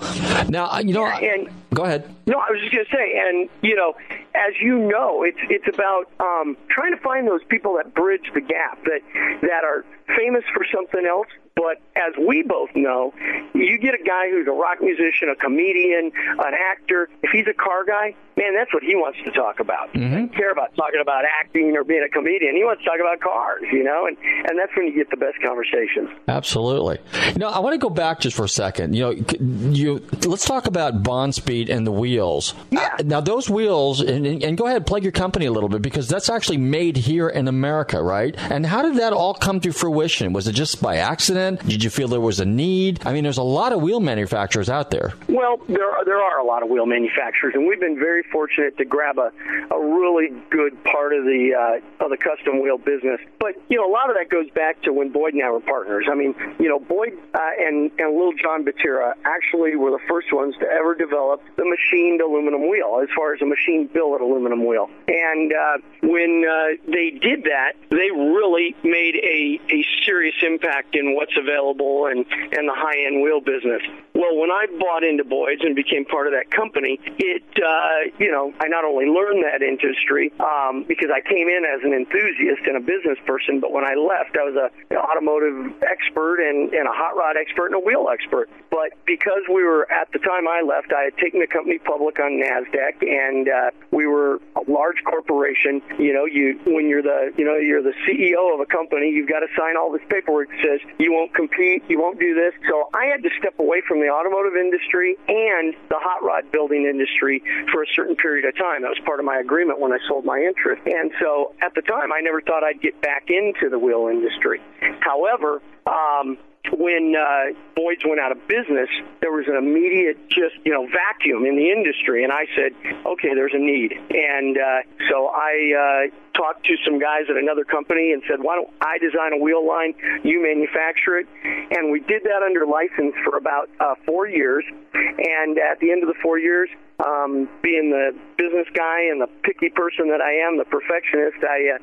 Now, uh, you know, yeah, and, go ahead. No, I was just going to say, and you know, as you know, it's it's about um, trying to find those people that bridge the gap that that are famous for something else, but as we both know, you get a guy who's a rock musician, a comedian, an actor. If he's a car guy, man, that's what he wants to talk about. Mm-hmm. He doesn't care about talking about acting or being a comedian. He wants to talk about cars, you know, and and that's when you get the best conversations. Absolutely. You know, I want to go back just for a second. You know, you let's talk about Bonspeed and the wheels. Yeah. Uh, now those wheels, and, and go ahead, plug your company a little bit because that's actually made here in America, right? And how did that all come to fruition? Was it just by accident? Did you feel there was a need? I mean, there's a lot of wheel manufacturers out there. Well, there are, there are a lot of wheel manufacturers, and we've been very fortunate to grab a, a really good part of the uh, of the custom wheel business. But you know, a lot of that goes back to when Boyd and I were partners. I mean, you know, Boyd uh, and and Little John Buttera actually were the first ones to ever develop the machined aluminum wheel, as far as a machine billet aluminum wheel. And uh, when uh, they did that, they really made a a serious impact in what's available and, and the high end wheel business. Well, when I bought into Boyd's and became part of that company, it, uh, you know, I not only learned that industry um, because I came in as an enthusiast and a business person, but when I left, I was a an automotive expert and, and a hot rod expert and a wheel expert. But because we were, at the time I left, I had taken the company public on NASDAQ and uh, we were a large corporation. You know, you, when you're the, you know, you're the CEO of a company, you've got to sign all this paperwork that says you won't compete, you won't do this. So I had to step away from the automotive industry and the hot rod building industry for a certain period of time. That was part of my agreement when I sold my interest. And so at the time, I never thought I'd get back into the wheel industry. However, um, when uh, Boyd's went out of business, there was an immediate just you know vacuum in the industry, and I said, okay, there's a need, and uh, so I uh, talked to some guys at another company and said, why don't I design a wheel line, you manufacture it, and we did that under license for about uh, four years, and at the end of the four years, um, being the business guy and the picky person that I am, the perfectionist, I uh,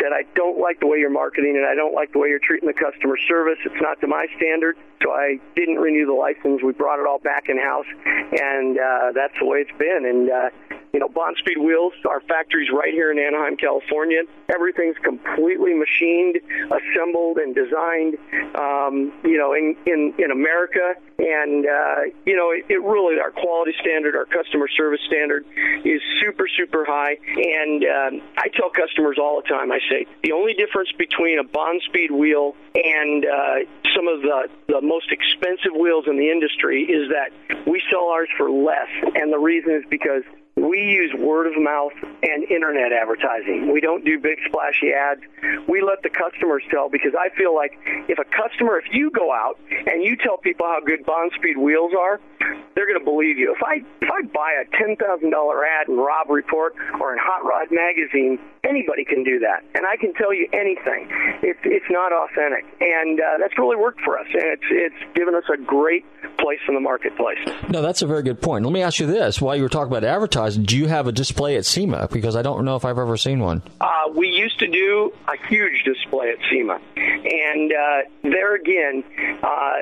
said, I don't like the way you're marketing and I don't like the way you're treating the customer service. It's not to my standard. So I didn't renew the license. We brought it all back in house, and uh, that's the way it's been. And uh, you know, Bonspeed Wheels, our factory's right here in Anaheim, California. Everything's completely machined, assembled, and designed, um, you know, in, in, in America. And, uh, you know, it, it really, our quality standard, our customer service standard is super, super high. And um, I tell customers all the time, I say, the only difference between a Bonspeed wheel and uh, some of the, the most expensive wheels in the industry is that we sell ours for less. And the reason is because we use word of mouth and internet advertising. We don't do big splashy ads. We let the customers tell because I feel like if a customer, if you go out and you tell people how good Bonspeed wheels are, they're going to believe you. If I if I buy a ten thousand dollar ad in Robb Report or in Hot Rod Magazine, anybody can do that, and I can tell you anything. It's it's not authentic, and uh, that's really worked for us, and it's it's given us a great place in the marketplace. No, that's a very good point. Let me ask you this: While you were talking about advertising, do you have a display at SEMA? Because I don't know if I've ever seen one. Uh, we used to do a huge display at SEMA, and uh, there again, uh,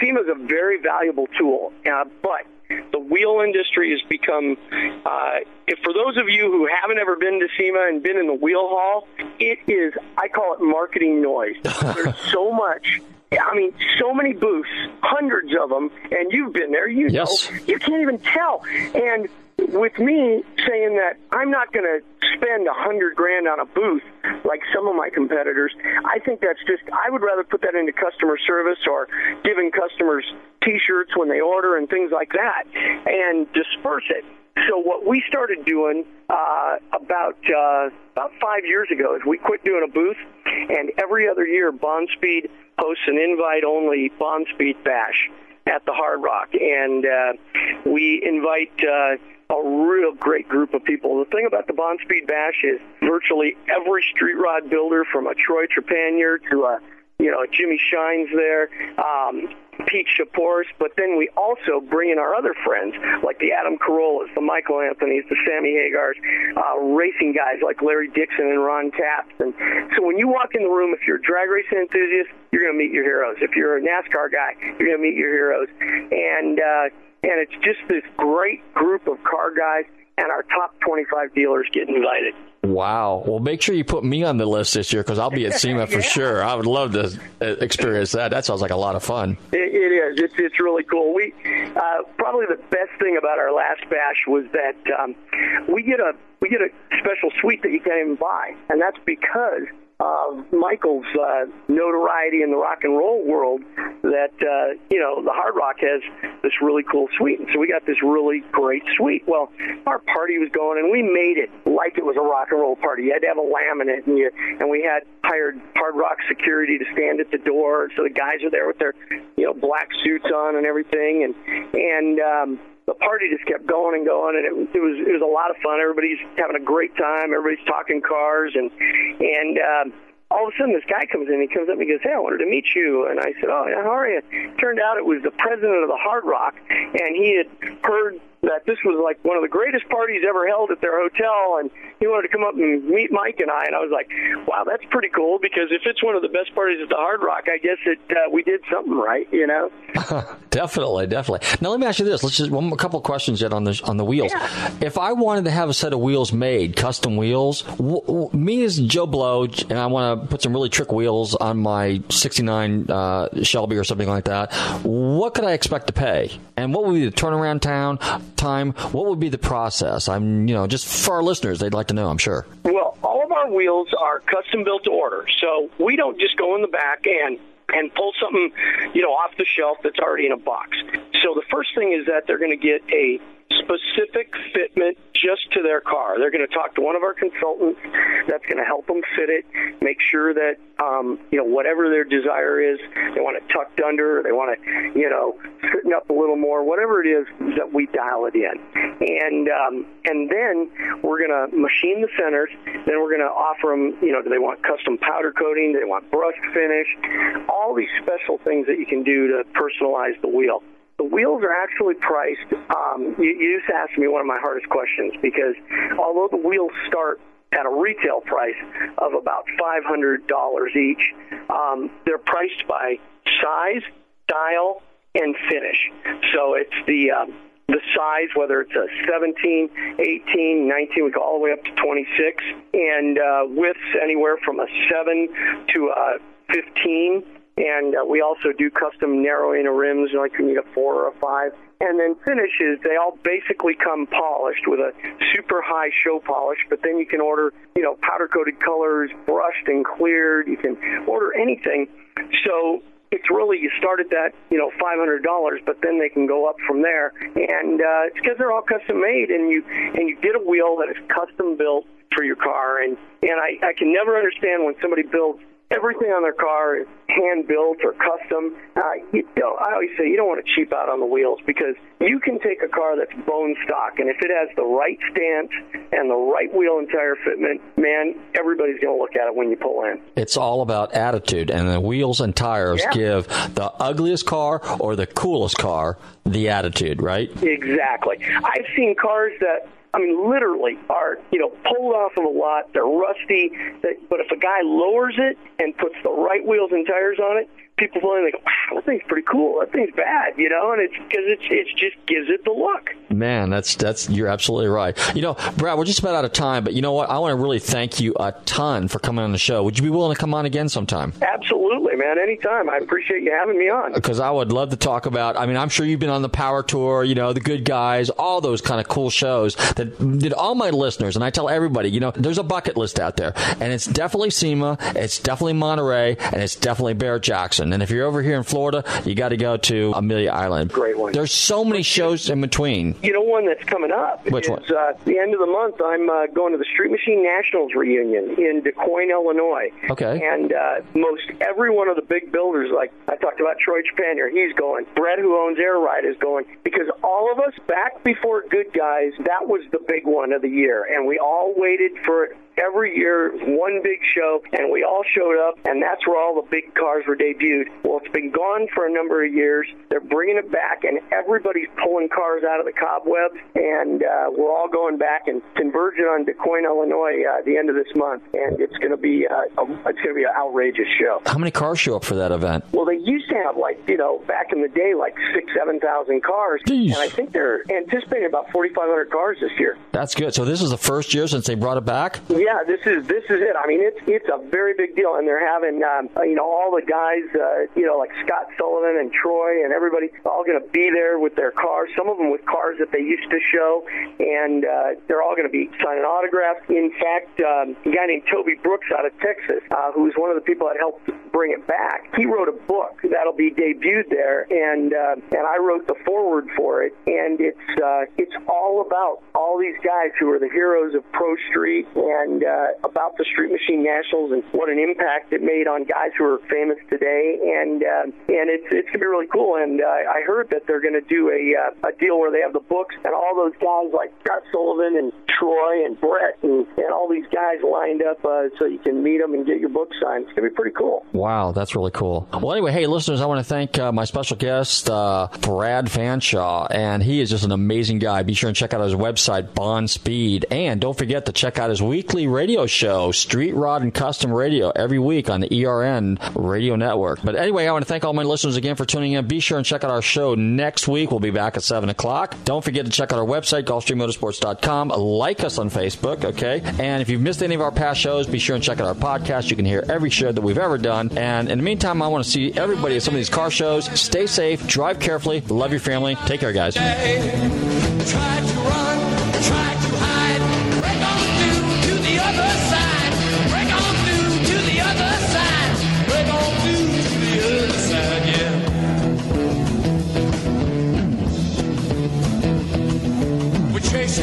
SEMA is a very valuable tool, uh, but the wheel industry has become. Uh, if for those of you who haven't ever been to SEMA and been in the wheel hall, it is. I call it marketing noise. There's so much. I mean, so many booths, hundreds of them, and you've been there. You yes. know, you can't even tell. And with me saying that I'm not going to spend a hundred grand on a booth like some of my competitors, I think that's just. I would rather put that into customer service or giving customers T-shirts when they order and things like that, and disperse it. So what we started doing uh, about uh, about five years ago is we quit doing a booth, and every other year Bonspeed hosts an invite-only Bonspeed Bash at the Hard Rock, and uh, we invite. Uh, a real great group of people. The thing about the Bonspeed Bash is virtually every street rod builder, from a Troy Trepanier to a you know Jimmy Shines there, um, Pete Chapouris, but then we also bring in our other friends like the Adam Carollas, the Michael Anthonys, the Sammy Hagars, uh, racing guys like Larry Dixon and Ron Capps. And so when you walk in the room, if you're a drag racing enthusiast, you're going to meet your heroes. If you're a NASCAR guy, you're going to meet your heroes. And uh, and it's just this great group of car guys, and our top 25 dealers get invited. Wow. Well, make sure you put me on the list this year because I'll be at SEMA for sure. I would love to uh, experience that. That sounds like a lot of fun. it, it is. It's, it's really cool. We uh, probably the best thing about our last bash was that um, we get a we get a special suite that you can't even buy, and that's because of Michael's uh, notoriety in the rock and roll world that uh, you know the Hard Rock has this really cool suite, and so we got this really great suite. Well, our party was going, and we made it like it was a rock and roll party. You had to have a laminate, and you and we had hired Hard Rock security to stand at the door, so the guys are there with their you know black suits on and everything, and and um, the party just kept going and going, and it, it was it was a lot of fun. Everybody's having a great time. Everybody's talking cars, and and um, all of a sudden this guy comes in. He comes up and he goes, "Hey, I wanted to meet you." And I said, "Oh, yeah, how are you?" Turned out it was the president of the Hard Rock, and he had heard that this was like one of the greatest parties ever held at their hotel, and he wanted to come up and meet Mike and I. And I was like, "Wow, that's pretty cool." Because if it's one of the best parties at the Hard Rock, I guess it uh, we did something right, you know. definitely, definitely. Now let me ask you this: Let's just one a couple questions yet on the on the wheels. Yeah. If I wanted to have a set of wheels made, custom wheels, w- w- me as Joe Blow, and I want to put some really trick wheels on my '69 uh, Shelby or something like that, what could I expect to pay? And what would be the turnaround town time? What would be the process? I'm, you know, just for our listeners, they'd like to know. I'm sure. Well, all of our wheels are custom built to order, so we don't just go in the back and and pull something, you know, off the shelf that's already in a box. So the first thing is that they're going to get a specific fitment just to their car. They're going to talk to one of our consultants that's going to help them fit it, make sure that um, you know whatever their desire is, they want it tucked under, they want it you know sitting up a little more, whatever it is that we dial it in, and um, and then we're going to machine the centers. Then we're going to offer them you know do they want custom powder coating, do they want brushed finish, all these special things that you can do to personalize the wheel the wheels are actually priced. Um, you, you just asked me one of my hardest questions because although the wheels start at a retail price of about $500 each, um, they're priced by size, style, and finish. So it's the um, the size, whether it's a 17, 18, 19, we go all the way up to 26, and uh, widths anywhere from a 7 to a 15 and uh, we also do custom narrowing of rims, like you need a four or a five. And then finishes, they all basically come polished with a super high show polish, but then you can order, you know, powder coated colors, brushed and cleared. You can order anything. So it's really you start at that you know five hundred dollars, but then they can go up from there, and uh, it's because they're all custom made, and you and you get a wheel that is custom built for your car, and and I, I can never understand when somebody builds everything on their car is hand built or custom. Uh, you don't, I always say you don't want to cheap out on the wheels because you can take a car that's bone stock, and if it has the right stance and the right wheel and tire fitment, man, everybody's going to look at it when you pull in. It's all about attitude, and the wheels and tires Yeah. give the ugliest car or the coolest car the attitude, right? Exactly. I've seen cars that I mean, literally are you know pulled off of a lot. They're rusty, but if a guy lowers it and puts the right wheels and tires on it, people in go, "Wow, that thing's pretty cool. That thing's bad," you know, and it's because it's it's just gives it the look. Man, that's that's you're absolutely right. You know, Brad, we're just about out of time, but you know what? I want to really thank you a ton for coming on the show. Would you be willing to come on again sometime? Absolutely, man. Anytime. I appreciate you having me on. Because I would love to talk about. I mean, I'm sure you've been on the Power Tour, you know, the Good Guys, all those kind of cool shows that did all my listeners. And I tell everybody, you know, there's a bucket list out there, and it's definitely SEMA, it's definitely Monterey, and it's definitely Barrett Jackson. And if you're over here in Florida, you got to go to Amelia Island. Great one. There's so many shows in between. You know, one that's coming up Which is one? Uh, the end of the month. I'm uh, going to the Street Machine Nationals reunion in Des Illinois. Okay. And uh, most every one of the big builders, like I talked about Troy Trepanier, he's going. Brett, who owns Air Ride, is going because all of us back before Good Guys, that was the big one of the year, and we all waited for it. Every year, one big show, and we all showed up, and that's where all the big cars were debuted. Well, it's been gone for a number of years. They're bringing it back, and everybody's pulling cars out of the cobwebs, and uh, we're all going back and converging on Du Quoin, Illinois, uh, at the end of this month, and it's going to be uh, a, it's going to be an outrageous show. How many cars show up for that event? Well, they used to have like you know back in the day like six, seven thousand cars, Jeez. and I think they're anticipating about forty five hundred cars this year. That's good. So this is the first year since they brought it back. Yeah, this is this is it. I mean, it's it's a very big deal, and they're having um, uh, you know all the guys, uh, you know like Scott Sullivan and Troy and everybody, all going to be there with their cars. Some of them with cars that they used to show, and uh, they're all going to be signing autographs. In fact, um, a guy named Toby Brooks out of Texas, uh, who's one of the people that helped bring it back, he wrote a book that'll be debuted there, and uh, and I wrote the foreword for it, and it's uh, it's all about all these guys who are the heroes of Pro Street and uh, about the Street Machine Nationals and what an impact it made on guys who are famous today, and uh, and it's it's gonna be really cool. And uh, I heard that they're gonna do a uh, a deal where they have the books and all those guys like Scott Sullivan and Troy and Brett and, and all these guys lined up uh, so you can meet them and get your book signed. It's gonna be pretty cool. Wow, that's really cool. Well, anyway, hey, listeners, I want to thank uh, my special guest, uh, Brad Fanshaw, and he is just an amazing guy. Be sure and check out his website, Bonspeed, and don't forget to check out his weekly radio show, Street Rod and Custom Radio, every week on the ERN Radio Network. But anyway, I want to thank all my listeners again for tuning in. Be sure and check out our show next week. We'll be back at 7 o'clock. Don't forget to check out our website, GulfstreamMotorsports.com. Like us on Facebook, okay? And if you've missed any of our past shows, be sure and check out our podcast. You can hear every show that we've ever done. And in the meantime, I want to see everybody at some of these car shows. Stay safe, drive carefully, love your family. Take care, guys. Try